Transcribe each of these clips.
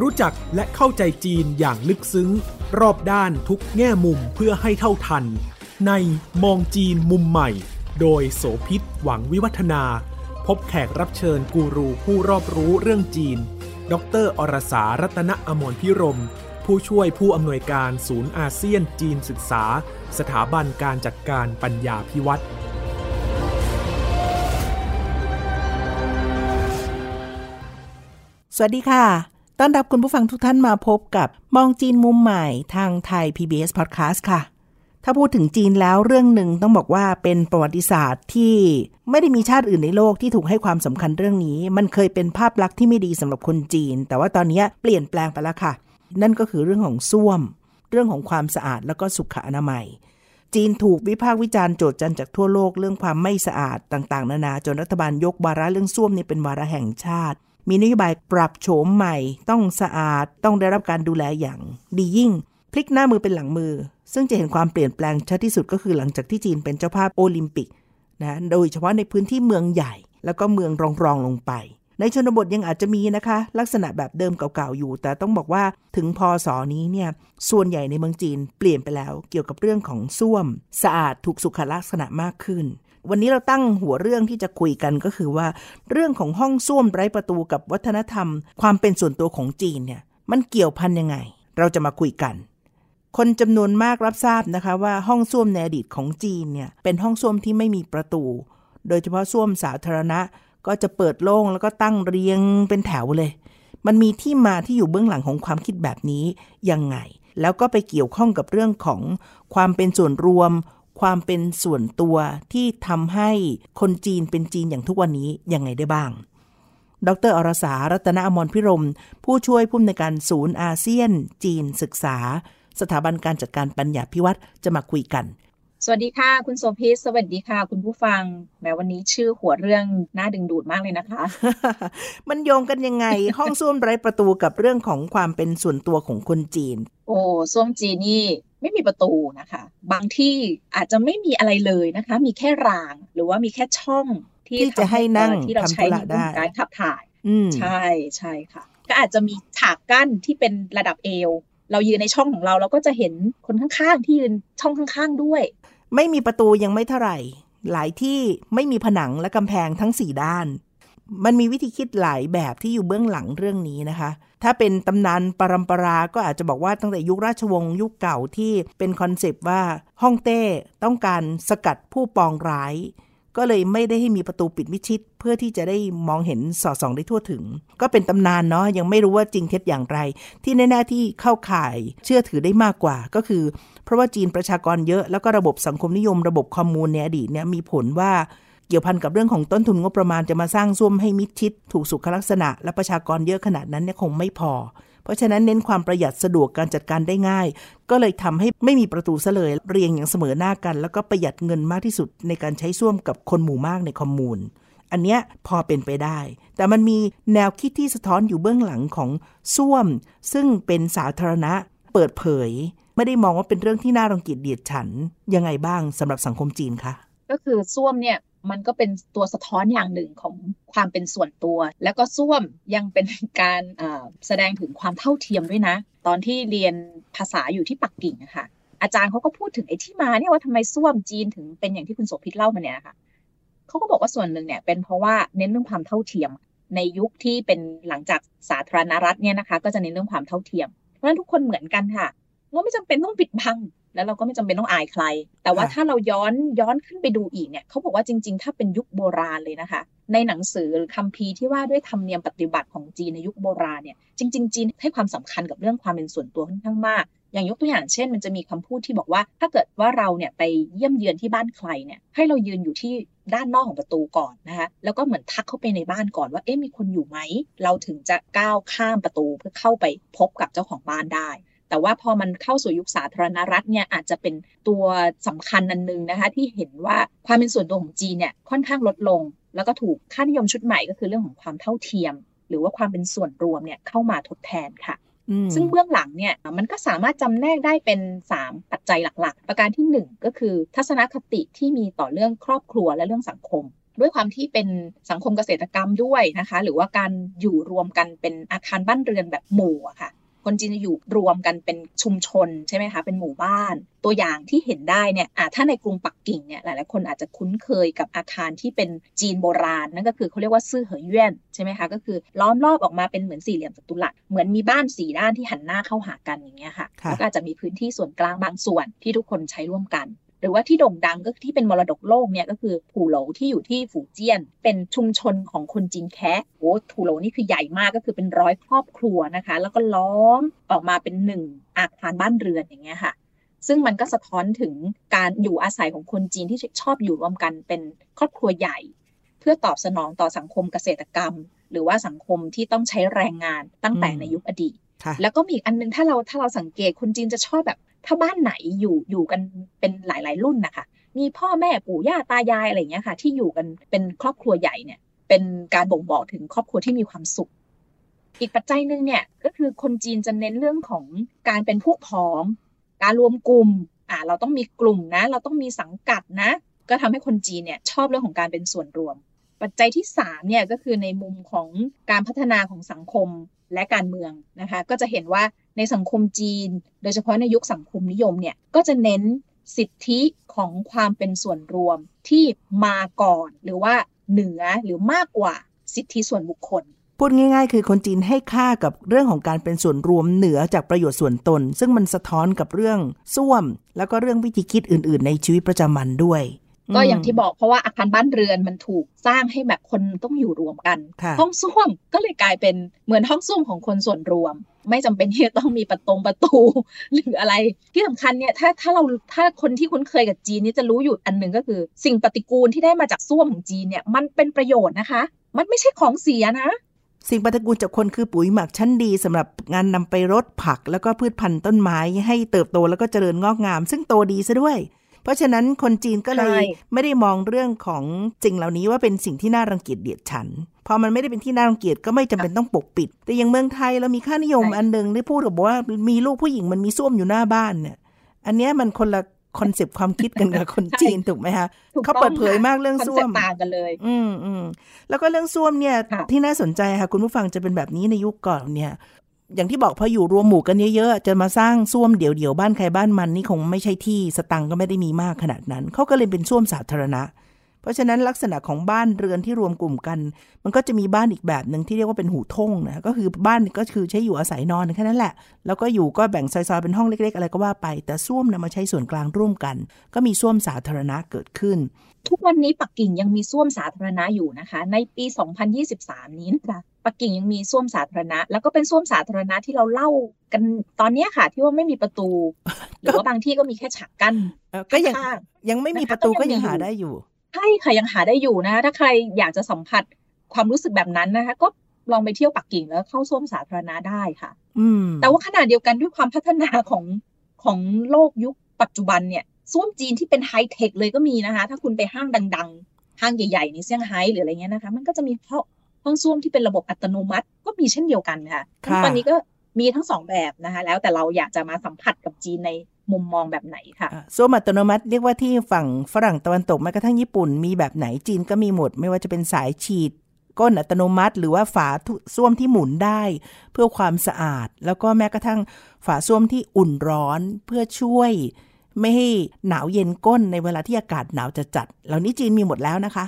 รู้จักและเข้าใจจีนอย่างลึกซึ้ง รอบด้านทุกแง่มุมเพื่อให้เท่าทัน ในมองจีนมุมใหม่ โดยโสพิษหวังวิวัฒนา พบแขกรับเชิญกูรูผู้รอบรู้เรื่องจีน ดรอรสารัตนอมรพิรม ผู้ช่วยผู้อำนวยการศูนย์อาเซียนจีนศึกษา สถาบันการจัดการปัญญาพิวัตรสวัสดีค่ะ ต้อนรับคุณผู้ฟังทุกท่านมาพบกับมองจีนมุมใหม่ทางไทย PBS Podcast ค่ะ ถ้าพูดถึงจีนแล้วเรื่องหนึ่งต้องบอกว่าเป็นประวัติศาสตร์ที่ไม่ได้มีชาติอื่นในโลกที่ถูกให้ความสำคัญเรื่องนี้ มันเคยเป็นภาพลักษณ์ที่ไม่ดีสำหรับคนจีน แต่ว่าตอนนี้เปลี่ยนแปลงไปแล้วค่ะ นั่นก็คือเรื่องของส้วม เรื่องของความสะอาดแล้วก็สุขอนามัย จีนถูกวิพากษ์วิจารณ์โจทย์จันจากทั่วโลกเรื่องความไม่สะอาดต่าง ๆ นานาจนรัฐบาลยกวาระเรื่องส้วมนี่เป็นวาระแห่งชาติ มีนโยบายปรับโฉมใหม่ ต้องสะอาดต้องได้รับการดูแลอย่างดียิ่ง พลิกหน้ามือเป็นหลังมือ ซึ่งจะเห็นความเปลี่ยนแปลงชัดที่สุดก็คือหลังจากที่จีนเป็นเจ้าภาพโอลิมปิกนะโดยเฉพาะในพื้นที่เมืองใหญ่ แล้วก็เมืองรองรองลงไป ในชนบทยังอาจจะมีนะคะ ลักษณะแบบเดิมเก่าๆอยู่ แต่ต้องบอกว่าถึงพอสอนี้เนี่ยส่วนใหญ่ในเมืองจีนเปลี่ยนไปแล้ว เกี่ยวกับเรื่องของส้วม สะอาดถูกสุขลักษณะมากขึ้น วันนี้เราตั้งหัวเรื่องที่จะคุยกันก็คือว่า เรื่องของห้องส้วมไร้ประตูกับวัฒนธรรม ความเป็นส่วนตัวของจีนเนี่ย มันเกี่ยวพันยังไง เราจะมาคุยกัน คนจำนวนมากรับทราบนะคะว่าห้องส้วมในอดีตของจีนเนี่ยเป็นห้องส้วมที่ไม่มีประตู โดยเฉพาะส้วมสาธารณะก็จะเปิดโล่งแล้วก็ตั้งเรียงเป็นแถวเลย มันมีที่มาที่อยู่เบื้องหลังของความคิดแบบนี้ยังไง แล้วก็ไปเกี่ยวข้องกับเรื่องของความเป็นส่วนรวม ความเป็นส่วนตัวที่ทำให้คนจีนเป็นจีนอย่างทุกวันนี้ยังไงได้บ้าง ดรอรสา รัตนอมรพิรม ผู้ช่วยผู้อำนวยการศูนย์อาเซียน จีนศึกษา สถาบันการจัดการปัญญาพิวัตรจะมาคุยกัน สวัสดีค่ะ คุณโสภิตสวัสดีค่ะ คุณผู้ฟังแม้วันนี้ชื่อหัวเรื่องน่าดึงดูดมากเลยนะคะ มันโยงกันยังไง ห้องส้วมไร้ประตูกับเรื่องของความเป็นส่วนตัวของคนจีน โอ้ส้วมจีนนี่ไม่มีประตูนะคะ บางที่อาจจะไม่มีอะไรเลยนะคะ มีแค่ราง หรือว่ามีแค่ช่องที่จะให้นั่งที่เราใช้ในการขับถ่ายใช่ใช่ค่ะ ก็อาจจะมีฉากกั้นที่เป็นระดับเอวเรายืนในช่องของเราเราก็จะเห็นคนข้างๆ ที่ยืนช่องข้างๆด้วย ไม่มีประตูยังไม่เท่าไหร่ หลายที่ไม่มีผนังและกำแพงทั้งสี่ด้าน มันมีวิธีคิดหลายแบบที่อยู่เบื้องหลังเรื่องนี้นะคะ ถ้าเป็นตำนานปรัมปราก็อาจจะบอกว่าตั้งแต่ยุคราชวงศ์ยุคเก่าที่เป็น concept ว่าฮ่องเต้ต้องการสกัดผู้ปองร้าย ก็เลยไม่ได้ให้มีประตูปิดมิดชิด เพื่อที่จะได้มองเห็นสอดส่องได้ทั่วถึง ก็เป็นตำนานเนาะยังไม่รู้ว่าจริงเท็จอย่างไร ที่แน่ๆที่เข้าข่ายเชื่อถือได้มากกว่าก็คือ เพราะว่าจีนประชากรเยอะแล้วก็ระบบสังคมนิยมระบบคอมมูนในอดีตเนี่ยมีผลว่าเกี่ยวพันกับเรื่องของต้นทุนงบประมาณจะมาสร้างส้วมให้มิดชิด ถูกสุขลักษณะ และประชากรเยอะขนาดนั้นเนี่ยคงไม่พอ เพราะฉะนั้นเน้นความประหยัดสะดวกการจัดการได้ง่าย ก็เลยทำให้ไม่มีประตูเสลยเรียงอย่างเสมอหน้ากัน แล้วก็ประหยัดเงินมากที่สุดในการใช้ซ่วมกับคนหมู่มากในคอมมูนอันเนี้ยพอเป็นไปได้ แต่มันมีแนวคิดที่สะท้อนอยู่เบื้องหลังของซ่วม ซึ่งเป็นสาธารณะเปิดเผย ไม่ได้มองว่าเป็นเรื่องที่น่ารังเกียจเดียดฉันยังไงบ้างสำหรับสังคมจีนคะก็คือส้วมเนี่ย มันก็เป็นตัวสะท้อนอย่างหนึ่งของความเป็นส่วนตัว แล้วก็ส้วมยังเป็นการแสดงถึงความเท่าเทียมด้วยนะ ตอนที่เรียนภาษาอยู่ที่ปักกิ่งนะคะอาจารย์เขาก็พูดถึงไอ้ที่มาเนี่ยว่าทำไมส้วมจีนถึงเป็นอย่างที่คุณโสภิตเล่ามาเนี่ยนะคะเขาก็บอกว่าส่วนหนึ่งเนี่ยเป็นเพราะว่าเน้นเรื่องความเท่าเทียม ในยุคที่เป็นหลังจากสาธารณรัฐเนี่ยนะคะ ก็จะเน้นเรื่องความเท่าเทียม เพราะฉะนั้นทุกคนเหมือนกันค่ะเราไม่จำเป็นต้องปิดบัง แล้วเราก็ไม่จำเป็นต้องอายใคร แต่ว่าถ้าเราย้อนย้อนขึ้นไปดูอีกเนี่ยเขาบอกว่าจริง ๆ ถ้าเป็นยุคโบราณเลยนะคะ ในหนังสือหรือคัมภีร์ที่ว่าด้วยธรรมเนียมปฏิบัติของจีนในยุคโบราณเนี่ยจริง ๆ จีนให้ความสำคัญกับเรื่องความเป็นส่วนตัวค่อนข้างมากอย่างยกตัวอย่างเช่น มันจะมีคำพูดที่บอกว่า ถ้าเกิดว่าเราเนี่ยไปเยี่ยมเยือนที่บ้านใครเนี่ยให้เรายืนอยู่ที่ด้านนอกของประตูก่อนนะคะแล้วก็เหมือนทักเข้าไปในบ้านก่อนว่าเอ๊ะมีคนอยู่ไหม เราถึงจะก้าวข้ามประตูเพื่อเข้าไปพบกับเจ้าของบ้านได้ แต่ว่าพอมันเข้าสู่ยุคสาธารณรัฐเนี่ยอาจจะเป็นตัวสำคัญนันนึงนะคะ ที่เห็นว่าความเป็นส่วนตัวของจีนเนี่ยค่อนข้างลดลง แล้วก็ถูกค่านิยมชุดใหม่ก็คือเรื่องของความเท่าเทียม หรือว่าความเป็นส่วนรวมเนี่ยเข้ามาทดแทนค่ะซึ่งเบื้องหลังเนี่ยมันก็สามารถจำแนกได้เป็น 3 ปัจจัยหลักๆ ประการที่ 1 ก็คือทัศนคติที่มีต่อเรื่องครอบครัวและเรื่องสังคม ด้วยความที่เป็นสังคมเกษตรกรรมด้วยนะคะ หรือว่าการอยู่รวมกันเป็นอาคารบ้านเรือนแบบหมู่อะค่ะ คนจีนจะอยู่รวมกันเป็นชุมชนใช่ไหมคะเป็นหมู่บ้าน ตัวอย่างที่เห็นได้เนี่ยถ้าในกรุงปักกิ่งเนี่ยหลายๆคนอาจจะคุ้นเคยกับอาคารที่เป็นจีนโบราณ นั่นก็คือเขาเรียกว่าซื่อเหอเยี่ยนใช่ไหมคะก็คือล้อมรอบออกมาเป็นเหมือนสี่เหลี่ยมจัตุรัสเหมือนมีบ้านสี่ด้านที่หันหน้าเข้าหากันอย่างเงี้ยค่ะแล้วก็อาจจะมีพื้นที่ส่วนกลางบางส่วนที่ทุกคนใช้ร่วมกัน หรือว่าที่โด่งดังก็ที่เป็นมรดกโลกเนี่ยก็คือผู่โหลที่อยู่ที่ฝูเจี้ยน เป็นชุมชนของคนจีนแคะโอ้ผู่โหลนี่คือใหญ่มากก็คือเป็นร้อยครอบครัวนะคะ แล้วก็ล้อมออกมาเป็นหนึ่งอาคารบ้านเรือนอย่างเงี้ยค่ะ ซึ่งมันก็สะท้อนถึงการอยู่อาศัยของคนจีนที่ชอบอยู่รวมกันเป็นครอบครัวใหญ่ เพื่อตอบสนองต่อสังคมเกษตรกรรม หรือว่าสังคมที่ต้องใช้แรงงานตั้งแต่ในยุคอดีต แล้วก็มีอีกอันนึงถ้าเราถ้าเราสังเกตคนจีนจะชอบแบบ ถ้าบ้านไหนอยู่อยู่กันเป็นหลาย ๆ รุ่นนะคะมีพ่อแม่ปู่ย่าตายายอะไรเงี้ยค่ะ ที่อยู่กันเป็นครอบครัวใหญ่เนี่ย เป็นการบ่งบอกถึงครอบครัวที่มีความสุข อีกปัจจัยหนึ่งเนี่ยก็คือคนจีนจะเน้นเรื่องของการเป็นพวกพ้อง การรวมกลุ่มอ่าเราต้องมีกลุ่มนะ เราต้องมีสังกัดนะ ก็ทำให้คนจีนเนี่ยชอบเรื่องของการเป็นส่วนรวม ปัจจัยที่3เนี่ยก็คือในมุมของการพัฒนาของสังคม และการเมืองนะคะ ก็จะเห็นว่าในสังคมจีน โดยเฉพาะในยุคสังคมนิยมเนี่ยก็จะเน้นสิทธิของความเป็นส่วนรวมที่มาก่อน หรือว่าเหนือหรือมากกว่าสิทธิส่วนบุคคลพูดง่ายๆ คือคนจีนให้ค่ากับเรื่องของการเป็นส่วนรวมเหนือจากประโยชน์ส่วนตน ซึ่งมันสะท้อนกับเรื่อง ส้วม แล้วก็เรื่องวิธีคิดอื่น ๆ ในชีวิตประจำวันด้วย ก็อย่างที่บอกเพราะว่าอาคารบ้านเรือนมันถูกสร้างให้แบบคนต้องอยู่รวมกัน ห้องส้วมก็เลยกลายเป็นเหมือนห้องส้วมของคนส่วนรวม ไม่จำเป็นที่จะต้องมีประตงประตู หรืออะไร ที่สำคัญเนี่ยถ้าถ้าเราถ้าคนที่คุ้นเคยกับจีนนี่จะรู้อยู่อันหนึ่งก็คือ สิ่งปฏิกูลที่ได้มาจากส้วมของจีนเนี่ยมันเป็นประโยชน์นะคะ มันไม่ใช่ของเสียนะสิ่งปฏิกูลจากคนคือปุ๋ยหมักชั้นดีสำหรับงานนำไปรดผัก แล้วก็พืชพันธุ์ต้นไม้ให้เติบโตแล้วก็เจริญงอกงาม ซึ่งโตดีซะด้วย เพราะฉะนั้นคนจีนก็เลยไม่ได้มองเรื่องของสิ่งเหล่านี้ว่าเป็นสิ่งที่น่ารังเกียจเดียดฉันพอมันไม่ได้เป็นที่น่ารังเกียจก็ไม่จำเป็นต้องปกปิด แต่อย่างเมืองไทยเรามีค่านิยมอันหนึ่งที่พูดบอกว่ามีลูกผู้หญิงมันมีส้วมอยู่หน้าบ้านเนี่ยอันนี้มันคนละ concept ความคิดกันกับคนจีนถูกไหมคะเขาเปิดเผยมากเรื่องส้วมต่างกันเลย อืมอืมแล้วก็เรื่องส้วมเนี่ยที่น่าสนใจค่ะคุณผู้ฟังจะเป็นแบบนี้ในยุคก่อนเนี่ย อย่างที่บอกพออยู่รวมหมู่กันเยอะๆจะมาสร้างส้วมเดี่ยวๆบ้านใครบ้านมันนี่คงไม่ใช่ที่สตังก็ไม่ได้มีมากขนาดนั้นเขาก็เลยเป็นส้วมสาธารณะ เพราะฉะนั้นลักษณะของบ้านเรือนที่รวมกลุ่มกัน มันก็จะมีบ้านอีกแบบหนึ่งที่เรียกว่าเป็นหูท่งนะก็คือบ้านก็คือใช้อยู่อาศัยนอนแค่นั้นแหละ แล้วก็อยู่ก็แบ่งซอยๆเป็นห้องเล็ก ๆ อะไรก็ว่าไป แต่ส้วมนะมาใช้ส่วนกลางร่วมกัน ก็มีส้วมสาธารณะเกิดขึ้น ทุกวันนี้ปักกิ่งยังมีส้วมสาธารณะอยู่นะคะ ในปี 2023 นี้นะคะปักกิ่งยังมีส้วมสาธารณะ แล้วก็เป็นส้วมสาธารณะที่เราเล่ากันตอนนี้ค่ะ ที่ว่าไม่มีประตู หรือว่าบางที่ก็มีแค่ฉากกั้นก็ยังยังไม่มีประตูก็ยังหาได้อยู่ใช่ค่ะยังหาได้อยู่นะถ้าใครอยากจะสัมผัสความรู้สึกแบบนั้นนะคะ ก็ลองไปเที่ยวปักกิ่งแล้วเข้าส้วมสาธารณะได้ค่ะ อืมแต่ว่าขณะเดียวกันด้วยความพัฒนาของของโลกยุคปัจจุบันเนี่ย ส้วมจีนที่เป็นไฮเทคเลยก็มีนะคะ ถ้าคุณไปห้างดัง ๆ ห้างใหญ่ๆในเซี่ยงไฮ้หรืออะไรเงี้ยนะคะ มันก็จะมีห้องห้องส้วมที่เป็นระบบอัตโนมัติก็มีเช่นเดียวกันค่ะตอนนี้ก็มีทั้งสองแบบนะคะ แล้วแต่เราอยากจะมาสัมผัสกับจีนในมุมมองแบบไหนค่ะส้วมอัตโนมัติเรียกว่าที่ฝั่งฝรั่งตะวันตกแม้กระทั่งญี่ปุ่น มีแบบไหนจีนก็มีหมด ไม่ว่าจะเป็นสายฉีดก้นอัตโนมัติ หรือว่าฝาส้วมที่หมุนได้ เพื่อความสะอาด แล้วก็แม้กระทั่งฝาส้วมที่อุ่นร้อนเพื่อช่วย ไม่ให้หนาวเย็นก้นในเวลาที่อากาศหนาวจะจัด เหล่านี้จีนมีหมดแล้วนะคะ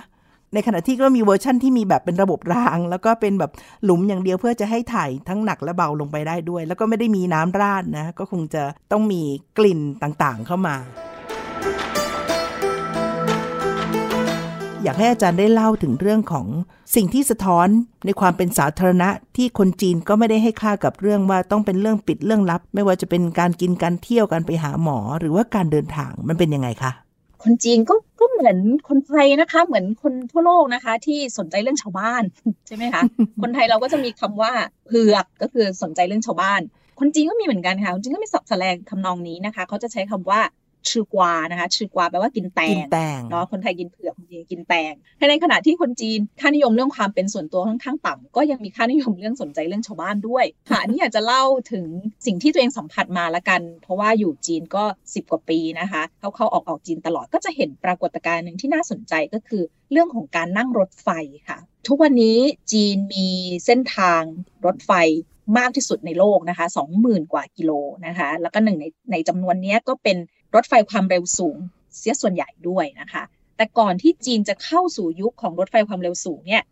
ในขณะที่ก็มีเวอร์ชั่นที่มีแบบเป็นระบบราง แล้วก็เป็นแบบหลุมอย่างเดียวเพื่อจะให้ถ่ายทั้งหนักและเบาลงไปได้ด้วย แล้วก็ไม่ได้มีน้ำราดนะก็คงจะต้องมีกลิ่นต่างๆเข้ามา อยากให้อาจารย์ได้เล่าถึงเรื่องของสิ่งที่สะท้อนในความเป็นสาธารณะที่คนจีนก็ไม่ได้ให้ค่ากับเรื่องว่าต้องเป็นเรื่องปิดเรื่องลับ ไม่ว่าจะเป็นการกินการเที่ยวการไปหาหมอ หรือว่าการเดินทางมันเป็นยังไงคะคนจีนก็ก็เหมือนคนไทยนะคะ เหมือนคนทั่วโลกนะคะ ที่สนใจเรื่องชาวบ้านใช่ไหมคะคนไทยเราก็จะมีคำว่าเผือกก็คือสนใจเรื่องชาวบ้าน คนจีนก็มีเหมือนกันค่ะคนจีนก็มีสับแสลงทำนองนี้นะคะ เขาจะใช้คำว่า ชื่อกวานะคะชื่อกวาแปลว่ากินแตงเนาะคนไทยกินเผือกคนจีนกินแตงในขณะที่คนจีนค่านิยมเรื่องความเป็นส่วนตัวค่อนข้างต่ำก็ยังมีค่านิยมเรื่องสนใจเรื่องชาวบ้านด้วยค่ะนี่อยากจะเล่าถึงสิ่งที่ตัวเองสัมผัสมาละกัน เพราะว่าอยู่จีนก็ 10 กว่าปีนะคะเขาเข้าออกออกจีนตลอดก็จะเห็นปรากฏการณ์หนึ่งที่น่าสนใจก็คือเรื่องของการนั่งรถไฟค่ะ ทุกวันนี้จีนมีเส้นทางรถไฟมากที่สุดในโลกนะคะ20,000 กว่ากิโลนะคะ แล้วก็หนึ่งในในจำนวนนี้ก็เป็น รถไฟความเร็วสูงเสียส่วนใหญ่ด้วยนะคะ แต่ก่อนที่จีนจะเข้าสู่ยุคของรถไฟความเร็วสูงเนี่ย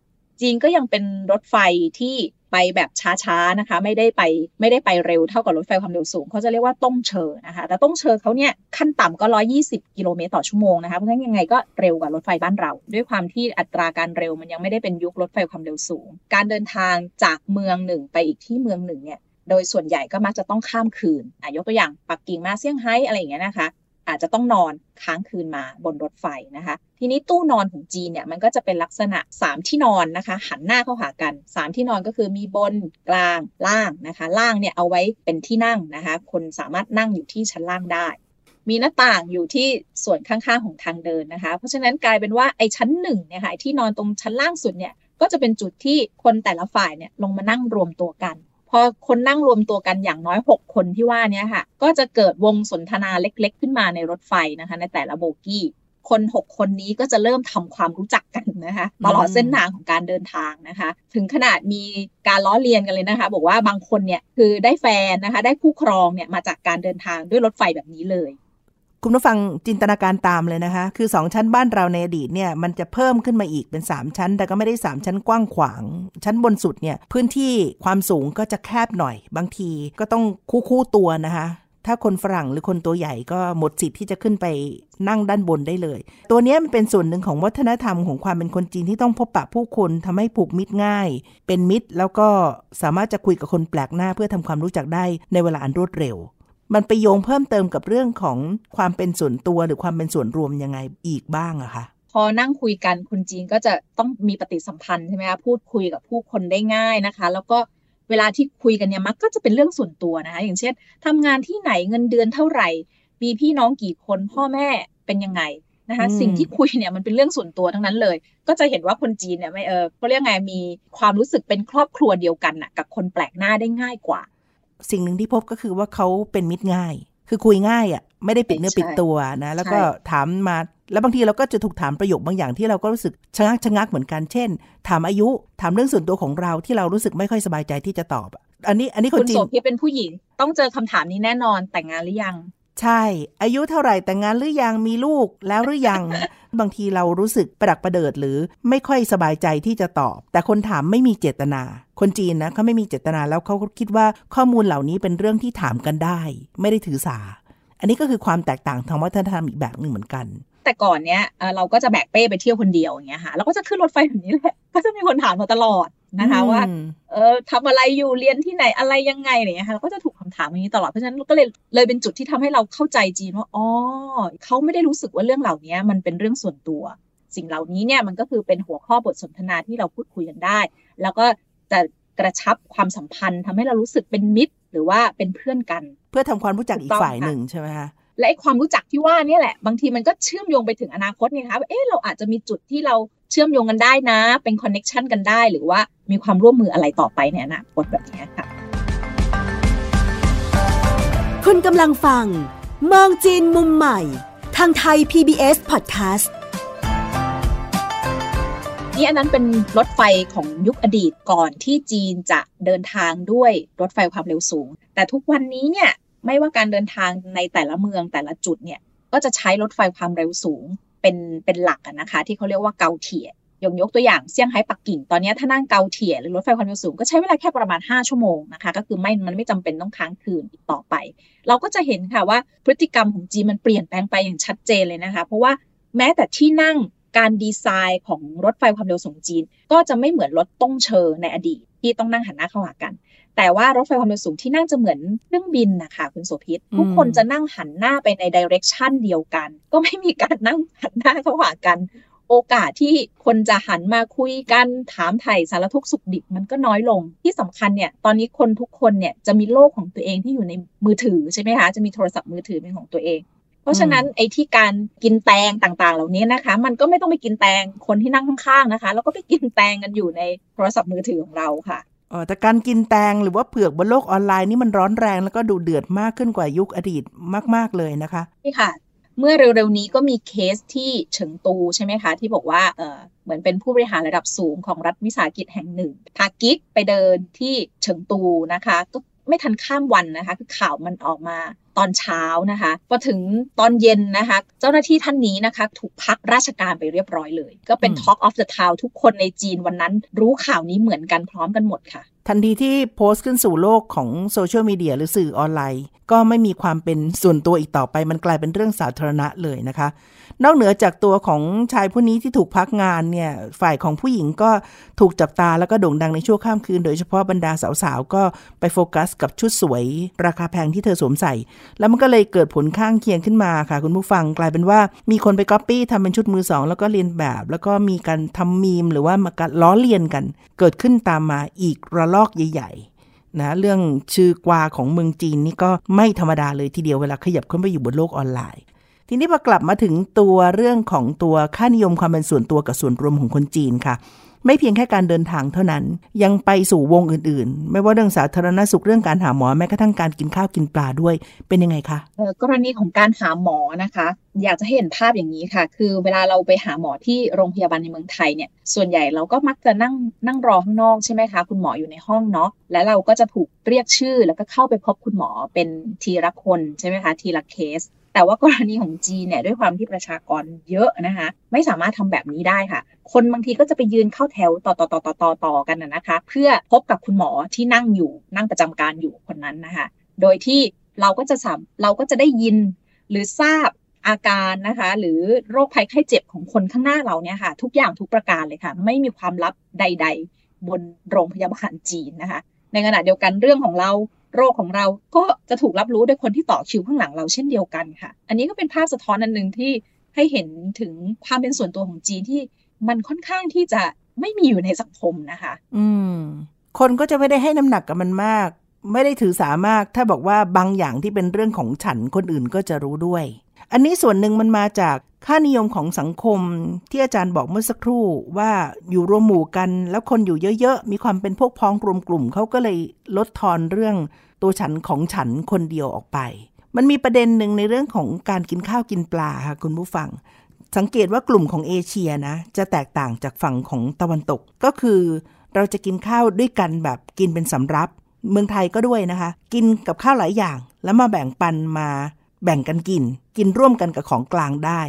จีนก็ยังเป็นรถไฟที่ไปแบบช้าๆนะคะ ไม่ได้ไปไม่ได้ไปเร็วเท่ากับรถไฟความเร็วสูงเขาจะเรียกว่าต้งเชอนะคะ แต่ต้งเชอเขาเนี่ยขั้นต่ำก็ 120 กิโลเมตรต่อชั่วโมงนะคะเพราะฉะนั้นยังไงก็เร็วกว่ารถไฟบ้านเรา ด้วยความที่อัตราการเร็วมันยังไม่ได้เป็นยุครถไฟความเร็วสูง การเดินทางจากเมืองหนึ่งไปอีกที่เมืองหนึ่งเนี่ย โดยส่วนใหญ่ก็มักจะต้องข้ามคืนอะยกตัวอย่างปักกิ่งมาเซี่ยงไฮ้อะไรอย่างเงี้ยนะคะ อาจจะต้องนอนค้างคืนมาบนรถไฟนะคะ ทีนี้ตู้นอนของจีนเนี่ยมันก็จะเป็นลักษณะ 3 ที่นอนนะคะ หันหน้าเข้าหากัน 3 ที่นอนก็คือมีบนกลางล่างนะคะ ล่างเนี่ยเอาไว้เป็นที่นั่งนะคะ คนสามารถนั่งอยู่ที่ชั้นล่างได้ มีหน้าต่างอยู่ที่ส่วนข้างๆของทางเดินนะคะ เพราะฉะนั้นกลายเป็นว่าไอ้ชั้นหนึ่งเนี่ยค่ะที่นอนตรงชั้นล่างสุดเนี่ยก็จะเป็นจุดที่คนแต่ละฝ่ายเนี่ยลงมานั่งรวมตัวกัน พอคนนั่งรวมตัวกันอย่างน้อย 6 คนที่ว่านี้ค่ะ ก็จะเกิดวงสนทนาเล็ก ๆ ขึ้นมาในรถไฟนะคะ ในแต่ละโบกี้ คน 6 คนนี้ก็จะเริ่มทำความรู้จักกันนะคะตลอดเส้นทางของการเดินทางนะคะ ถึงขนาดมีการล้อเลียนกันเลยนะคะ บอกว่าบางคนเนี่ยคือได้แฟนนะคะ ได้คู่ครองเนี่ยมาจากการเดินทางด้วยรถไฟแบบนี้เลย คุณผู้ฟังจินตนาการตามเลยนะคะ คือสองชั้นบ้านเราในอดีตเนี่ยมันจะเพิ่มขึ้นมาอีกเป็น 3 ชั้น แต่ก็ไม่ได้ 3 ชั้นกว้างขวาง ชั้นบนสุดเนี่ยพื้นที่ความสูงก็จะแคบหน่อย บางทีก็ต้องคู่คู่ตัวนะคะถ้าคนฝรั่งหรือคนตัวใหญ่ก็หมดสิทธิ์ที่จะขึ้นไปนั่งด้านบนได้เลย ตัวนี้มันเป็นส่วนหนึ่งของวัฒนธรรมของความเป็นคนจีนที่ต้องพบปะผู้คนทำให้ผูกมิตรง่าย เป็นมิตรแล้วก็สามารถจะคุยกับคนแปลกหน้าเพื่อทำความรู้จักได้ในเวลาอันรวดเร็ว มันไปโยงเพิ่มเติมกับเรื่องของความเป็นส่วนตัวหรือความเป็นส่วนรวมยังไงอีกบ้างอะคะพอนั่งคุยกันคนจีนก็จะต้องมีปฏิสัมพันธ์ใช่ไหมคะพูดคุยกับผู้คนได้ง่ายนะคะ แล้วก็เวลาที่คุยกันเนี่ยมักก็จะเป็นเรื่องส่วนตัวนะคะอย่างเช่นทำงานที่ไหนเงินเดือนเท่าไหร่ มีพี่น้องกี่คนพ่อแม่เป็นยังไงนะคะสิ่งที่คุยเนี่ยมันเป็นเรื่องส่วนตัวทั้งนั้นเลย ก็จะเห็นว่าคนจีนเนี่ยไม่เออเขาเรียกไงมีความรู้สึกเป็นครอบครัวเดียวกันน่ะกับคนแปลกหน้าได้ง่ายกว่า สิ่งหนึ่งที่พบก็คือว่าเขาเป็นมิตรง่าย คือคุยง่ายอะ่ะไม่ได้ปิดเนื้อปิดตัวนะ แล้วก็ถามมา แล้วบางทีเราก็จะถูกถามประโยคบางอย่างที่เราก็รู้สึกชะงักชะงักเหมือนกัน เช่น ถามอายุ ถามเรื่องส่วนตัวของเราที่เรารู้สึกไม่ค่อยสบายใจที่จะตอบ อันนี้ อันนี้คนจีนคุณโสพี่เป็นผู้หญิง ต้องเจอคำถามนี้แน่นอน แต่งงานหรือยัง ใช่ อายุเท่าไหร่แต่งงานหรือยังมีลูกแล้วหรือยัง บางทีเรารู้สึกประดักประเดิดหรือไม่ค่อยสบายใจที่จะตอบ แต่คนถามไม่มีเจตนา คนจีนนะเขาไม่มีเจตนาแล้วเขาคิดว่าข้อมูลเหล่านี้เป็นเรื่องที่ถามกันได้ ไม่ได้ถือสา อันนี้ก็คือความแตกต่างทางวัฒนธรรมอีกแบบหนึ่งเหมือนกันแต่ก่อนเนี้ยเราก็จะแบกเป้ไปเที่ยวคนเดียวอย่างเงี้ยค่ะเราก็จะขึ้นรถไฟแบบนี้แหละ ก็จะมีคนถามมาตลอด นะคะว่าเออทำอะไรอยู่เรียนที่ไหนอะไรยังไงอะไรเงี้ยค่ะเราก็จะถูกคำถามอย่างนี้ตลอดเพราะฉะนั้นก็เลยเลยเป็นจุดที่ทำให้เราเข้าใจจีนว่าอ๋อเขาไม่ได้รู้สึกว่าเรื่องเหล่านี้มันเป็นเรื่องส่วนตัว สิ่งเหล่านี้เนี่ยมันก็คือเป็นหัวข้อบทสนทนาที่เราพูดคุยกันได้ แล้วก็จะกระชับความสัมพันธ์ทำให้เรารู้สึกเป็นมิตร หรือว่าเป็นเพื่อนกัน เพื่อทำความรู้จักอีกฝ่ายหนึ่งใช่ไหมคะและไอ้ความรู้จักที่ว่านี่แหละ บางทีมันก็เชื่อมโยงไปถึงอนาคตไงคะเอ๊ะเราอาจจะมีจุดที่เรา เชื่อมโยงกันได้นะ เป็นคอนเน็ชันกันได้ หรือว่ามีความร่วมมืออะไรต่อไปในอนาคตแบบนี้ค่ะ คุณกำลังฟัง มองจีนมุมใหม่ ทางไทย PBS Podcast นี่อันนั้นเป็นรถไฟของยุคอดีตก่อนที่จีนจะเดินทางด้วยรถไฟความเร็วสูง แต่ทุกวันนี้เนี่ยไม่ว่าการเดินทางในแต่ละเมืองแต่ละจุดเนี่ยก็จะใช้รถไฟความเร็วสูง เป็นเป็นหลักนะคะ ที่เขาเรียกว่าเกาเทียยกยกตัวอย่างเซี่ยงไฮ้ปักกิ่งตอนนี้ถ้านั่งเกาเทียหรือรถไฟความเร็วสูงก็ใช้เวลาแค่ประมาณ 5 ชั่วโมงนะคะ ก็คือไม่มันไม่จำเป็นต้องค้างคืนอีกต่อไป เราก็จะเห็นค่ะว่าพฤติกรรมของจีนมันเปลี่ยนแปลงไปอย่างชัดเจนเลยนะคะ เพราะว่าแม้แต่ที่นั่งการดีไซน์ของรถไฟความเร็วสูงจีน ก็จะไม่เหมือนรถต้งเชอในอดีตที่ต้องนั่งหันหน้าเข้าหากัน แต่ว่ารถไฟความเร็วสูงที่นั่งจะเหมือนเครื่องบินนะคะคุณโสภิตทุกคนจะนั่งหันหน้าไปในดิเรกชันเดียวกัน ก็ไม่มีการนั่งหันหน้าเข้าหากัน โอกาสที่คนจะหันมาคุยกันถามไถ่สารทุกสุขดิบมันก็น้อยลงที่สำคัญเนี่ยตอนนี้คนทุกคนเนี่ยจะมีโลกของตัวเองที่อยู่ในมือถือใช่ไหมคะจะมีโทรศัพท์มือถือเป็นของตัวเองเพราะฉะนั้นไอ้ที่การกินแตงต่างๆ เหล่านี้นะคะ มันก็ไม่ต้องไปกินแตงคนที่นั่งข้างๆนะคะ แล้วก็ไปกินแตงกันอยู่ในโทรศัพท์มือถือของเราค่ะอ๋อ แต่การกินแตงหรือว่าเผือกบนโลกออนไลน์นี่มันร้อนแรงแล้วก็ดูเดือดมากขึ้นกว่ายุคอดีตมาก ๆเลยนะคะนี่ค่ะ เมื่อเร็วๆนี้ก็มีเคสที่เฉิงตูใช่ไหมคะ ที่บอกว่าเออเหมือนเป็นผู้บริหารระดับสูงของรัฐวิสาหกิจแห่งหนึ่งพากิ๊กไปเดินที่เฉิงตูนะคะ ก็ ไม่ทันข้ามวันนะคะ คือข่าวมันออกมาตอนเช้านะคะพอถึงตอนเย็นนะคะ เจ้าหน้าที่ท่านนี้นะคะ ถูกพักราชการไปเรียบร้อยเลย ก็เป็น Talk of the Town ทุกคนในจีนวันนั้นรู้ข่าวนี้เหมือนกันพร้อมกันหมดค่ะ ทันทีที่โพสต์ขึ้นสู่โลกของโซเชียลมีเดียหรือสื่อออนไลน์ ก็ไม่มีความเป็นส่วนตัวอีกต่อไป มันกลายเป็นเรื่องสาธารณะเลยนะคะ นอกเหนือจากตัวของชายผู้นี้ที่ถูกพักงานเนี่ย ฝ่ายของผู้หญิงก็ถูกจับตาแล้วก็โด่งดังในช่วงข้ามคืน โดยเฉพาะบรรดาสาวๆ ก็ไปโฟกัสกับชุดสวย ราคาแพงที่เธอสวมใส่ แล้วมันก็เลยเกิดผลข้างเคียงขึ้นมาค่ะคุณผู้ฟังกลายเป็นว่ามีคนไปก๊อปปี้ทำเป็นชุดมือสองแล้วก็เรียนแบบ แล้วก็มีการทำมีมหรือว่ามาการล้อเลียนกัน เกิดขึ้นตามมาอีกระลอกใหญ่ๆนะเรื่องชื่อกวาของเมืองจีนนี่ก็ไม่ธรรมดาเลยทีเดียวเวลาขยับขึ้นไปอยู่บนโลกออนไลน์ ทีนี้พอกลับมาถึงตัวเรื่องของตัวค่านิยมความเป็นส่วนตัวกับส่วนรวมของคนจีนค่ะ ไม่เพียงแค่การเดินทางเท่านั้น ยังไปสู่วงอื่นๆ ไม่ว่าเรื่องสาธารณสุขเรื่องการหาหมอแม้กระทั่งการกินข้าวกินปลาด้วยเป็นยังไงคะกรณีของการหาหมอนะคะ อยากจะเห็นภาพอย่างนี้ค่ะ คือเวลาเราไปหาหมอที่โรงพยาบาลในเมืองไทยเนี่ยส่วนใหญ่เราก็มักจะนั่งนั่งรอข้างนอกใช่ไหมคะคุณหมออยู่ในห้องเนาะและเราก็จะถูกเรียกชื่อแล้วก็เข้าไปพบคุณหมอเป็นทีละคนใช่ไหมคะทีละเคส แต่ว่ากรณีของจีนเนี่ยด้วยความที่ประชากรเยอะนะคะ ไม่สามารถทำแบบนี้ได้ค่ะ คนบางทีก็จะไปยืนเข้าแถวต่อต่อต่อต่อต่อต่อกันนะคะ เพื่อพบกับคุณหมอที่นั่งอยู่นั่งประจำการอยู่คนนั้นนะคะ โดยที่เราก็จะสามเราก็จะได้ยินหรือทราบอาการนะคะ หรือโรคภัยไข้เจ็บของคนข้างหน้าเราเนี่ยค่ะ ทุกอย่างทุกประการเลยค่ะ ไม่มีความลับใด ๆ บนโรงพยาบาลจีนนะคะ ในขณะเดียวกันเรื่องของเรา โรคของเราก็จะถูกรับรู้โดยคนที่ต่อคิวข้างหลังเราเช่นเดียวกันค่ะ อันนี้ก็เป็นภาพสะท้อนอันหนึ่งที่ให้เห็นถึงความเป็นส่วนตัวของจีนที่มันค่อนข้างที่จะไม่มีอยู่ในสังคมนะคะ อืม คนก็จะไม่ได้ให้น้ำหนักกับมันมาก ไม่ได้ถือสามาก ถ้าบอกว่าบางอย่างที่เป็นเรื่องของฉันคนอื่นก็จะรู้ด้วย อันนี้ส่วนหนึ่งมันมาจากค่านิยมของสังคมที่อาจารย์บอกเมื่อสักครู่ว่าอยู่รวมหมู่กันแล้วคนอยู่เยอะๆ มีความเป็นพวกพ้องรวมกลุ่มเขาก็เลยลดทอนเรื่องตัวฉันของฉันคนเดียวออกไป มันมีประเด็นหนึ่งในเรื่องของการกินข้าวกินปลาค่ะคุณผู้ฟัง สังเกตว่ากลุ่มของเอเชียนะ จะแตกต่างจากฝั่งของตะวันตกก็คือ เราจะกินข้าวด้วยกันแบบกินเป็นสำรับ เมืองไทยก็ด้วยนะคะ กินกับข้าวหลายอย่างแล้วมาแบ่งปันมา แบ่งกันกิน กินร่วมกันกับของกลางได้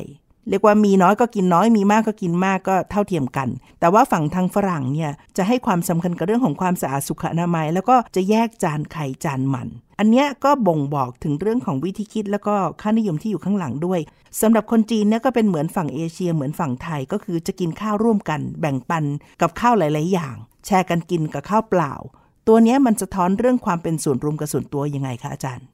เรียกว่ามีน้อยก็กินน้อยมีมากก็กินมากก็เท่าเทียมกัน แต่ว่าฝั่งทางฝรั่งเนี่ยจะให้ความสำคัญกับเรื่องของความสะอาดสุขอนามัย แล้วก็จะแยกจานไข่จานมัน อันนี้ก็บ่งบอกถึงเรื่องของวิธีคิด แล้วก็ค่านิยมที่อยู่ข้างหลังด้วยสำหรับคนจีนเนี่ยก็เป็นเหมือนฝั่งเอเชียเหมือนฝั่งไทยก็คือจะกินข้าวร่วมกัน แบ่งปันกับข้าวหลาย ๆ อย่าง แชร์กันกินกับข้าวเปล่า ตัวนี้มันสะท้อนเรื่องความเป็นส่วนรวมกับส่วนตัวยังไงคะอาจารย์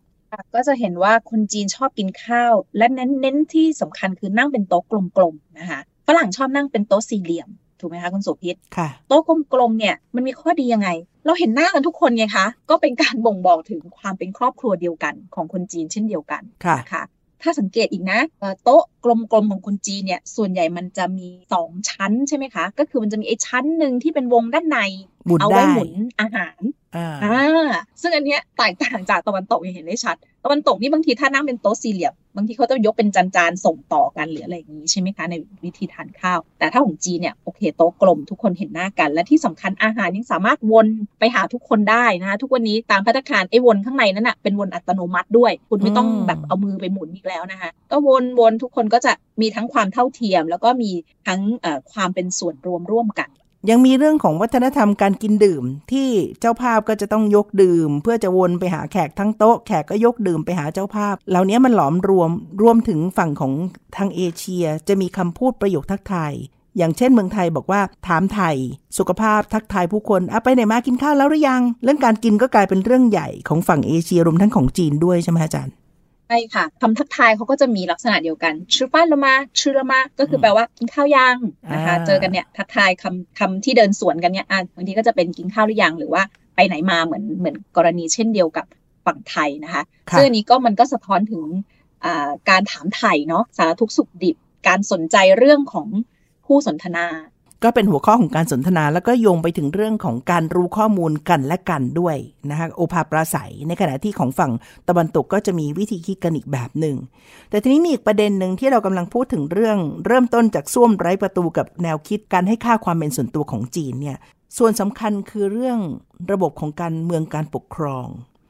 ก็จะเห็นว่าคนจีนชอบกินข้าว และเน้นเน้นที่สำคัญคือนั่งเป็นโต๊ะกลมๆนะคะฝรั่งชอบนั่งเป็นโต๊ะสี่เหลี่ยมถูกไหมคะคุณสุพิษค่ะโต๊ะกลมๆเนี่ยมันมีข้อดียังไง เราเห็นหน้ากันทุกคนไงคะ ก็เป็นการบ่งบอกถึงความเป็นครอบครัวเดียวกันของคนจีนเช่นเดียวกันค่ะคะถ้าสังเกตอีกนะโต๊ะกลมๆของคนจีนเนี่ยส่วนใหญ่มันจะมีสองชั้นใช่ไหมคะ ก็คือมันจะมีไอ้ชั้นหนึ่งที่เป็นวงด้านในเอาไว้หมุนอาหาร อ่าซึ่งอันเนี้ยแตกต่างจากตะวันตกอย่างเห็นได้ชัด ตะวันตกนี่บางทีถ้านั่งเป็นโต๊ะสี่เหลี่ยมบางทีเขาจะยกเป็นจานๆส่งต่อกันหรืออะไรอย่างนี้ใช่ไหมคะในวิธีทานข้าว แต่ถ้าของจีนเนี่ยโอเคโต๊ะกลมทุกคนเห็นหน้ากัน และที่สำคัญอาหารยังสามารถวนไปหาทุกคนได้นะคะทุกวันนี้ตามพัฒนาการไอ้วนข้างในนั้นอะเป็นวนอัตโนมัติด้วย คุณไม่ต้องแบบเอามือไปหมุนอีกแล้วนะคะก็วนๆทุกคนก็จะมีทั้งความเท่าเทียม แล้วก็มีทั้งความเป็นส่วนรวมร่วมกัน ยังมีเรื่องของวัฒนธรรมการกินดื่ม ที่เจ้าภาพก็จะต้องยกดื่ม เพื่อจะวนไปหาแขกทั้งโต๊ะแขกก็ยกดื่มไปหาเจ้าภาพ เหล่านี้มันหลอมรวมรวมถึงฝั่งของทางเอเชีย จะมีคำพูดประโยคทักทายอย่างเช่นเมืองไทยบอกว่าถามไทย สุขภาพทักทายผู้คนอะไปไหนมากินข้าวแล้วหรือยัง เรื่องการกินก็กลายเป็นเรื่องใหญ่ของฝั่งเอเชียรวมทั้งของจีนด้วยใช่ไหมอาจารย์ ใช่ค่ะคำทักทายเขาก็จะมีลักษณะเดียวกันชื่อป้านละมาชื่อละมาก็คือแปลว่ากินข้าวยังนะคะ เจอกันเนี่ยทักทายคำคำที่เดินสวนกันเนี่ยบางทีก็จะเป็นกินข้าวหรือยังหรือว่าไปไหนมาเหมือนเหมือนกรณีเช่นเดียวกับฝั่งไทยนะคะซึ่งอันนี้ก็มันก็สะท้อนถึงการถามไถ่เนาะสารทุกสุขดิบการสนใจเรื่องของผู้สนทนา ก็เป็นหัวข้อของการสนทนา แล้วก็โยงไปถึงเรื่องของการรู้ข้อมูลกันและกันด้วยนะคะโอภาปราศัย ในขณะที่ของฝั่งตะวันตกก็จะมีวิธีคิดกันอีกแบบหนึ่ง แต่ทีนี้มีอีกประเด็นหนึ่งที่เรากำลังพูดถึงเรื่อง เริ่มต้นจากส้วมไร้ประตูกับแนวคิดการให้ค่าความเป็นส่วนตัวของจีนเนี่ยส่วนสำคัญคือเรื่องระบบของการเมืองการปกครอง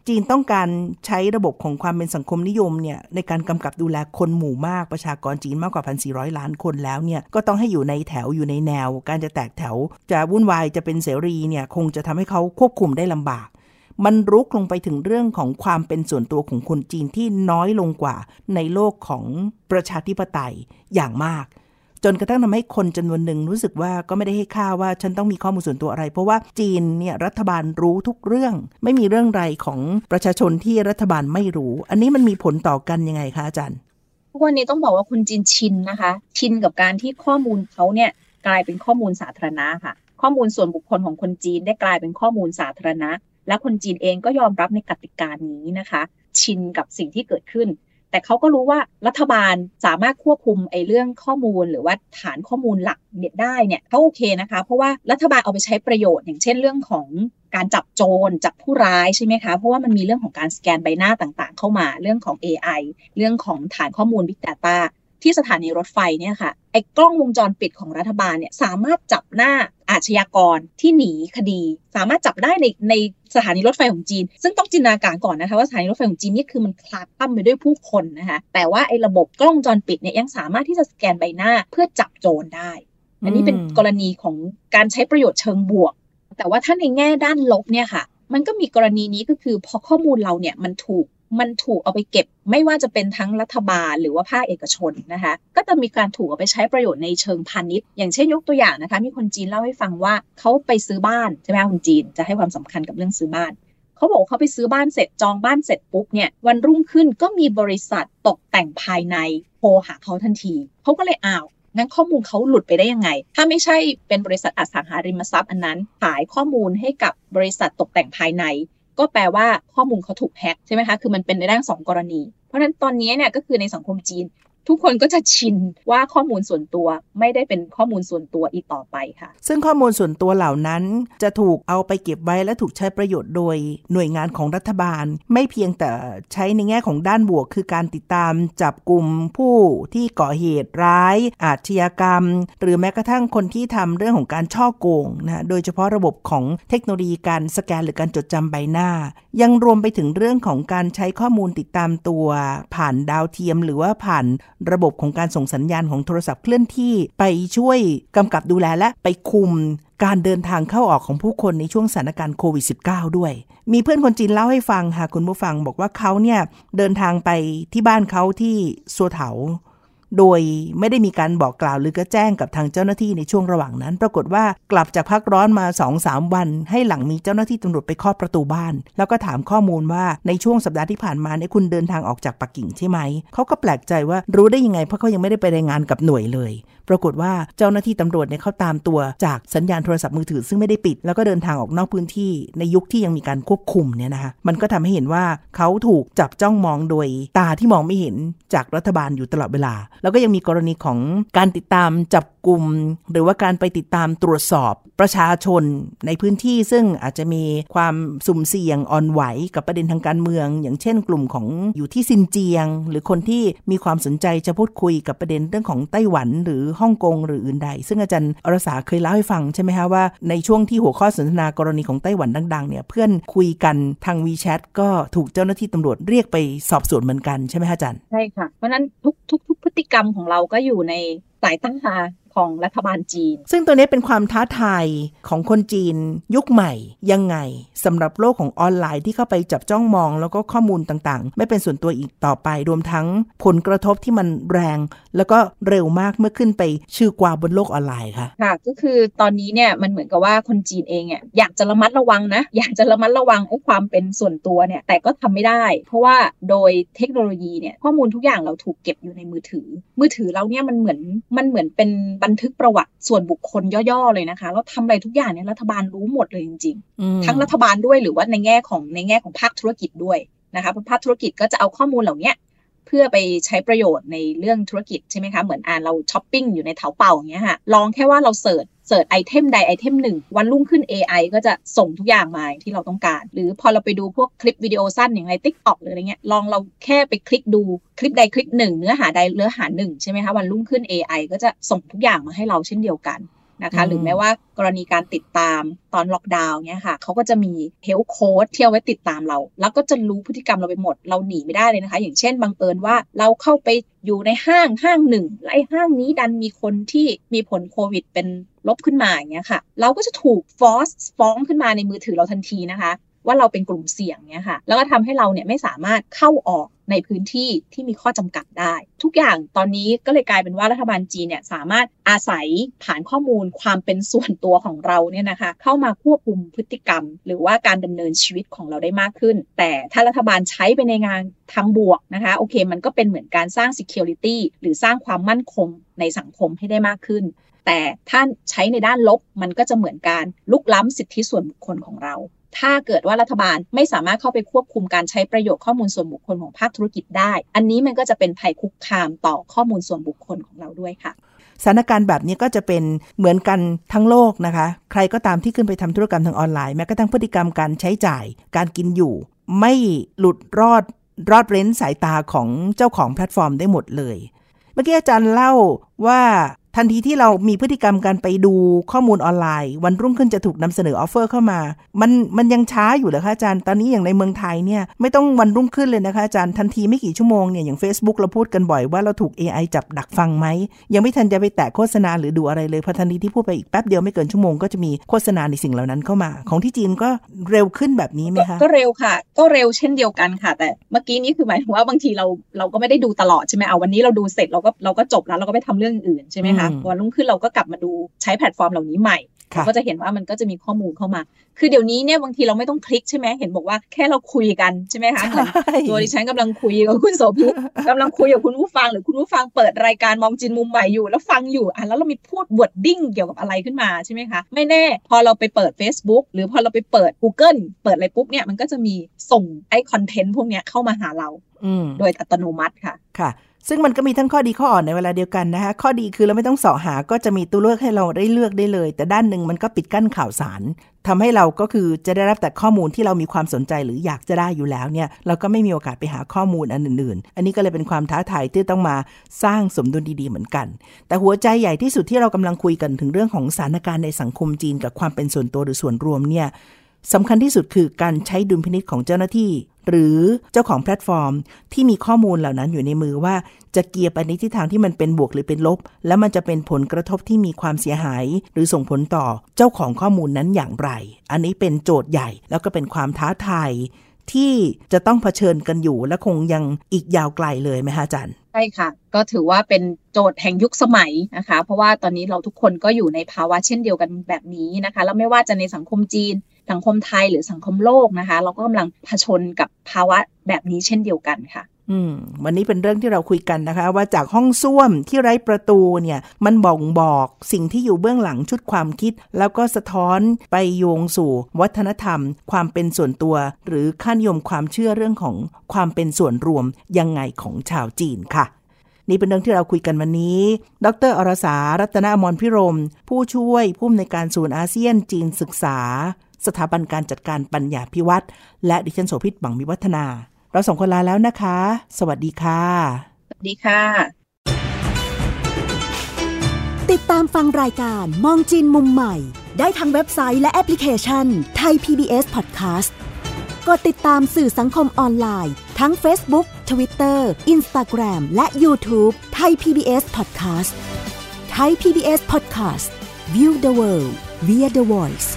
จีนต้องการใช้ระบบของความเป็นสังคมนิยมเนี่ยในการกำกับดูแลคนหมู่มากประชากรจีนมากกว่า 1,400 ล้านคนแล้วเนี่ยก็ต้องให้อยู่ในแถวอยู่ในแนว การจะแตกแถว จะวุ่นวายจะเป็นเสรีเนี่ยคงจะทำให้เขาควบคุมได้ลำบาก มันรุกลงไปถึงเรื่องของความเป็นส่วนตัวของคนจีนที่น้อยลงกว่าในโลกของประชาธิปไตยอย่างมาก จนกระทั่งทำให้คนจำนวนหนึ่งรู้สึกว่าก็ไม่ได้ให้ค่าว่าฉันต้องมีข้อมูลส่วนตัวอะไร เพราะว่าจีนเนี่ยรัฐบาลรู้ทุกเรื่อง ไม่มีเรื่องใดของประชาชนที่รัฐบาลไม่รู้ อันนี้มันมีผลต่อกันยังไงคะอาจารย์วันนี้ต้องบอกว่าคนจีนชินนะคะ ชินกับการที่ข้อมูลเขาเนี่ยกลายเป็นข้อมูลสาธารณะค่ะ ข้อมูลส่วนบุคคลของคนจีนได้กลายเป็นข้อมูลสาธารณะ และคนจีนเองก็ยอมรับในกติกานี้นะคะ ชินกับสิ่งที่เกิดขึ้น แต่เขาก็รู้ว่ารัฐบาลสามารถควบคุมไอ้เรื่องข้อมูลหรือว่าฐานข้อมูลหลักเด็ดได้เนี่ยเขาโอเคนะคะ เพราะว่ารัฐบาลเอาไปใช้ประโยชน์อย่างเช่นเรื่องของการจับโจรจับผู้ร้ายใช่ไหมคะ เพราะว่ามันมีเรื่องของการสแกนใบหน้าต่างๆ เข้ามาเรื่องของ AI เรื่องของฐานข้อมูล Big Data ที่สถานีรถไฟเนี่ยค่ะไอ้กล้องวงจรปิดของรัฐบาลเนี่ยสามารถจับหน้าอาชญากรที่หนีคดี สามารถจับได้ในในสถานีรถไฟของจีน ซึ่งต้องจินตนาการก่อนนะคะว่าสถานีรถไฟของจีนนี่คือมันคลาคล่ำไปด้วยผู้คนนะคะแต่ว่าไอ้ระบบกล้องวงจรปิดเนี่ยยังสามารถที่จะสแกนใบหน้าเพื่อจับโจรได้ อันนี้เป็นกรณีของการใช้ประโยชน์เชิงบวก แต่ว่าถ้าในแง่ด้านลบเนี่ยค่ะ มันก็มีกรณีนี้ก็คือพอข้อมูลเราเนี่ยมันถูก มันถูกเอาไปเก็บ ไม่ว่าจะเป็นทั้งรัฐบาลหรือว่าภาคเอกชนนะคะ ก็จะมีการถูกเอาไปใช้ประโยชน์ในเชิงพาณิชย์ อย่างเช่นยกตัวอย่างนะคะ มีคนจีนเล่าให้ฟังว่าเขาไปซื้อบ้านใช่ไหมคนจีนจะให้ความสำคัญกับเรื่องซื้อบ้านเขาบอกเขาไปซื้อบ้านเสร็จจองบ้านเสร็จปุ๊บเนี่ยวันรุ่งขึ้นก็มีบริษัทตกแต่งภายในโทรหาเขาทันทีเขาก็เลยอ้าวงั้นข้อมูลเขาหลุดไปได้ยังไง ถ้าไม่ใช่เป็นบริษัทอสังหาริมทรัพย์อันนั้น ขายข้อมูลให้กับบริษัทตกแต่งภายใน ก็แปลว่าข้อมูลเขาถูกแฮ็กใช่ไหมคะ คือมันเป็นในด้านสองกรณี เพราะฉะนั้นตอนนี้เนี่ยก็คือในสังคมจีน ทุกคนก็จะชินว่าข้อมูลส่วนตัวไม่ได้เป็นข้อมูลส่วนตัวอีกต่อไปค่ะ ซึ่งข้อมูลส่วนตัวเหล่านั้น จะถูกเอาไปเก็บไว้และถูกใช้ประโยชน์โดยหน่วยงานของรัฐบาล ไม่เพียงแต่ใช้ในแง่ของด้านบวก คือการติดตามจับกลุ่มผู้ที่ก่อเหตุร้าย อาชญากรรม หรือแม้กระทั่งคนที่ทำเรื่องของการช่อโกงนะโดยเฉพาะระบบของเทคโนโลยีการสแกนหรือการจดจำใบหน้า ยังรวมไปถึงเรื่องของการใช้ข้อมูลติดตามตัว ผ่านดาวเทียมหรือว่าผ่านระบบของการส่งสัญญาณของโทรศัพท์เคลื่อนที่ไปช่วยกำกับดูแลและไปคุมการเดินทางเข้าออกของผู้คนในช่วงสถานการณ์โควิด -19 ด้วย มีเพื่อนคนจีนเล่าให้ฟังค่ะคุณผู้ฟังบอกว่าเขาเนี่ยเดินทางไปที่บ้านเขาที่สัวเถา โดยไม่ได้มีการบอกกล่าวหรือก็แจ้งกับทางเจ้าหน้าที่ในช่วงระหว่างนั้น ปรากฏว่ากลับจากพักร้อนมา2อสาวัน ให้หลังมีเจ้าหน้าที่ตำรวจไปเคาะประตูบ้าน แล้วก็ถามข้อมูลว่าในช่วงสัปดาห์ที่ผ่านมาเนี่ยคุณเดินทางออกจากปักกิ่งใช่ไหมเขาก็แปลกใจว่ารู้ได้ยังไงเพราะเขายังไม่ได้ไปรายงานกับหน่วยเลย ปรากฏว่าเจ้าหน้าที่ตำรวจเนี่ยเขาตามตัวจากสัญญาณโทรศัพท์มือถือซึ่งไม่ได้ปิด แล้วก็เดินทางออกนอกพื้นที่ในยุคที่ยังมีการควบคุมเนี่ยนะคะมันก็ทำให้เห็นว่าเขาถูกจับจ้องมองโดยตาที่มองไม่เห็นจากรัฐบาลอยู่ตลอดเวลา แล้วก็ยังมีกรณีของการติดตามจับ กลุ่ม หรือว่าการไปติดตามตรวจสอบประชาชนในพื้นที่ซึ่งอาจจะมีความสุ่มเสี่ยงอ่อนไหวกับประเด็นทางการเมือง อย่างเช่น กลุ่มของอยู่ที่ซินเจียง หรือคนที่มีความสนใจจะพูดคุยกับประเด็นเรื่องของไต้หวันหรือฮ่องกงหรืออื่นใด ซึ่งอาจารย์อรสาเคยเล่าให้ฟังใช่ไหมคะว่าในช่วงที่หัวข้อสนทนากรณีของไต้หวันดังๆเนี่ยเพื่อนคุยกันทางวีแชทก็ถูกเจ้าหน้าที่ตำรวจเรียกไปสอบสวนเหมือนกันใช่ไหมคะอาจารย์ใช่ค่ะเพราะนั้นทุกทุกทุกพฤติกรรมของเราก็อยู่ในสายตั้งหาของรัฐบาลจีน ซึ่งตัวนี้เป็นความท้าทายของคนจีน ยุคใหม่ยังไงสำหรับโลกของออนไลน์ที่เข้าไปจับจ้องมอง แล้วก็ข้อมูลต่างๆ ไม่เป็นส่วนตัวอีกต่อไป รวมทั้งผลกระทบที่มันแรง แล้วก็เร็วมากเมื่อขึ้นไปชื่อกว่าบนโลกออนไลน์ค่ะค่ะ ก็คือตอนนี้เนี่ยมันเหมือนกับว่าคนจีนเองเนี่ยอยากจะระมัดระวังนะ อยากจะระมัดระวังไอ้ความเป็นส่วนตัวเนี่ยแต่ก็ทำไม่ได้ เพราะว่าโดยเทคโนโลยีเนี่ยข้อมูลทุกอย่างเราถูกเก็บอยู่ในมือถือ มือถือเราเนี่ยมันเหมือนมันเหมือนเป็นบันทึกประวัติส่วนบุคคลย่อๆเลยนะคะแล้วทำอะไรทุกอย่างเนี่ยรัฐบาลรู้หมดเลยจริงๆ ทั้งรัฐบาลด้วยหรือว่าในแง่ของในแง่ของภาคธุรกิจด้วยนะคะภาคธุรกิจก็จะเอาข้อมูลเหล่านี้เพื่อไปใช้ประโยชน์ในเรื่องธุรกิจใช่ไหมคะ เหมือนอย่างเราช้อปปิ้งอยู่ในเถาเป่าอย่างเงี้ยค่ะ ลองแค่ว่าเรา search search item ใด item หนึ่ง วันรุ่งขึ้น AI ก็จะส่งทุกอย่างมาที่เราต้องการ หรือพอเราไปดูพวกคลิปวิดีโอสั้นอย่างไร TikTok หรืออะไรเงี้ยลองเราแค่ไปคลิกดูคลิปใดคลิปหนึ่งเนื้อหาใดเนื้อหาหนึ่งใช่ไหมคะวันรุ่งขึ้น AI ก็จะส่งทุกอย่างมาให้เราเช่นเดียวกัน นะคะ หรือแม้ว่ากรณีการติดตามตอนล็อกดาวน์เนี่ยค่ะเขาก็จะมี health code ที่เอาไว้ติดตามเรา แล้วก็จะรู้พฤติกรรมเราไปหมด เราหนีไม่ได้เลยนะคะ อย่างเช่นบังเอิญว่าเราเข้าไปอยู่ในห้างห้างหนึ่งและไอ้ห้างนี้ดันมีคนที่มีผลโควิดเป็นลบขึ้นมาอย่างเงี้ยค่ะ เราก็จะถูกฟอสฟ้องขึ้นมาในมือถือเราทันทีนะคะ ว่าเราเป็นกลุ่มเสี่ยงเนี่ยค่ะ แล้วก็ทำให้เราเนี่ยไม่สามารถเข้าออก ในพื้นที่ที่มีข้อจำกัดได้ ทุกอย่างตอนนี้ก็เลยกลายเป็นว่ารัฐบาลจีนเนี่ยสามารถอาศัยฐานข้อมูลความเป็นส่วนตัวของเราเนี่ยนะคะเข้ามาควบคุมพฤติกรรม หรือว่าการดำเนินชีวิตของเราได้มากขึ้น แต่ถ้ารัฐบาลใช้ไปในงานทางบวกนะคะโอเคมันก็เป็นเหมือนการสร้าง security หรือสร้างความมั่นคงในสังคมให้ได้มากขึ้น แต่ถ้าใช้ในด้านลบมันก็จะเหมือนการลุกล้ำสิทธิส่วนบุคคลของเรา ถ้าเกิดว่ารัฐบาลไม่สามารถเข้าไปควบคุมการใช้ประโยชน์ข้อมูลส่วนบุคคลของภาคธุรกิจได้ อันนี้มันก็จะเป็นภัยคุกคามต่อข้อมูลส่วนบุคคลของเราด้วยค่ะสถานการณ์แบบนี้ก็จะเป็นเหมือนกันทั้งโลกนะคะ ใครก็ตามที่ขึ้นไปทำธุรกรรมทางออนไลน์แม้กระทั่งพฤติกรรมการใช้จ่าย การกินอยู่ ไม่หลุดรอดรอดเร้นสายตาของเจ้าของแพลตฟอร์มได้หมดเลย เมื่อกี้อาจารย์เล่าว่า ทันทีที่เรามีพฤติกรรมการไปดูข้อมูลออนไลน์ วันรุ่งขึ้นจะถูกนำเสนอ offer เข้ามา มันมันยังช้าอยู่เหรอคะอาจารย์ ตอนนี้อย่างในเมืองไทยเนี่ยไม่ต้องวันรุ่งขึ้นเลยนะคะอาจารย์ทันทีไม่กี่ชั่วโมงเนี่ยอย่าง Facebook เราพูดกันบ่อยว่าเราถูก AI จับดักฟังไหม ยังไม่ทันจะไปแตะโฆษณาหรือดูอะไรเลยพอทันทีที่พูดไปอีกแป๊บเดียวไม่เกินชั่วโมงก็จะมีโฆษณาในสิ่งเหล่านั้นเข้ามา ของที่จีนก็เร็วขึ้นแบบนี้ไหมคะก็เร็วค่ะ ก็เร็วเช่นเดียวกันค่ะ แต่เมื่อกี้นี้คือหมายถึงว่าบางทีเราเราก็ไม่ได้ดูตลอดใช่ไหมเอาวันนี้เราดูเสร็จเราก็เราก็จบแล้วเราก็ไปทำเรื่องอื่นใช่ไหมคะวันรุ่งขึ้นเราก็กลับมาดูใช้แพลตฟอร์มเหล่านี้ใหม่ก็จะเห็นว่ามันก็จะมีข้อมูลเข้ามา คือเดี๋ยวนี้เนี่ยบางทีเราไม่ต้องคลิกใช่ไหมเห็นบอกว่าแค่เราคุยกันใช่ไหมคะเหมือนตัวดิฉันกำลังคุยกับคุณโสภิตกำลังคุยกับคุณผู้ฟัง หรือคุณผู้ฟังเปิดรายการมองจีนมุมใหม่อยู่ แล้วฟังอยู่อะแล้วเรามีพูดบทดิ้งเกี่ยวกับอะไรขึ้นมาใช่ไหมคะ ไม่แน่ พอเราไปเปิด Facebook หรือพอเราไปเปิด Google เปิดอะไรปุ๊บเนี่ยมันก็จะมีส่งไอ้คอนเทนต์พวกเนี้ยเข้ามาหาเราโดยอัตโนมัติค่ะค่ะ ซึ่งมันก็มีทั้งข้อดีข้ออ่อนในเวลาเดียวกันนะคะ ข้อดีคือเราไม่ต้องเสาะหาก็จะมีตัวเลือกให้เราได้เลือกได้เลย แต่ด้านหนึ่งมันก็ปิดกั้นข่าวสารทำให้เราก็คือจะได้รับแต่ข้อมูลที่เรามีความสนใจหรืออยากจะได้อยู่แล้วเนี่ยเราก็ไม่มีโอกาสไปหาข้อมูลอันอื่น ๆ อันนี้ก็เลยเป็นความท้าทายที่ต้องมาสร้างสมดุลดีๆเหมือนกัน แต่หัวใจใหญ่ที่สุดที่เรากำลังคุยกันถึงเรื่องของสถานการณ์ในสังคมจีน กับความเป็นส่วนตัวหรือส่วนรวมเนี่ย สำคัญที่สุดคือการใช้ดุลพินิจของเจ้าหน้าที่ หรือเจ้าของแพลตฟอร์ม ที่มีข้อมูลเหล่านั้นอยู่ในมือว่า จะเกลี่ยไปในทิศทางที่มันเป็นบวกหรือเป็นลบ แล้วมันจะเป็นผลกระทบที่มีความเสียหาย หรือส่งผลต่อเจ้าของข้อมูลนั้นอย่างไร อันนี้เป็นโจทย์ใหญ่ แล้วก็เป็นความท้าทายที่จะต้องเผชิญกันอยู่และคงยังอีกยาวไกลเลยไหมฮะอาจารย์ใช่ค่ะ ก็ถือว่าเป็นโจทย์แห่งยุคสมัยนะคะ เพราะว่าตอนนี้เราทุกคนก็อยู่ในภาวะเช่นเดียวกันแบบนี้นะคะ แล้วไม่ว่าจะในสังคมจีน สังคมไทยหรือสังคมโลกนะคะ เราก็กำลังเผชนกับภาวะแบบนี้เช่นเดียวกันค่ะอืมวันนี้เป็นเรื่องที่เราคุยกันนะคะ ว่าจากห้องส้วมที่ไร้ประตูเนี่ย มันบ่งบอกสิ่งที่อยู่เบื้องหลังชุดความคิด แล้วก็สะท้อนไปโยงสู่ วัฒนธรรม ความเป็นส่วนตัว หรือค่านิยมความเชื่อเรื่องของความเป็นส่วนรวมยังไงของชาวจีนค่ะนี่เป็นเรื่องที่เราคุยกันวันนี้ ดรอรสา รัตนอมรพิรม ผู้ช่วยผู้อำนวยการศูนย์อาเซียนจีนศึกษา สถาบันการจัดการปัญญาพิวัตรและดิฉันโสภิตบังมิวัฒนา เราส่งคนลาแล้วนะคะ สวัสดีค่ะ สวัสดีค่ะ ติดตามฟังรายการมองจีนมุมใหม่ ได้ทางเว็บไซต์และแอปพลิเคชันไทย PBS Podcast กดติดตามสื่อสังคมออนไลน์ ทั้ง Facebook Twitter Instagram และ YouTube ไทย PBS Podcast ไทย PBS Podcast View the world via the voice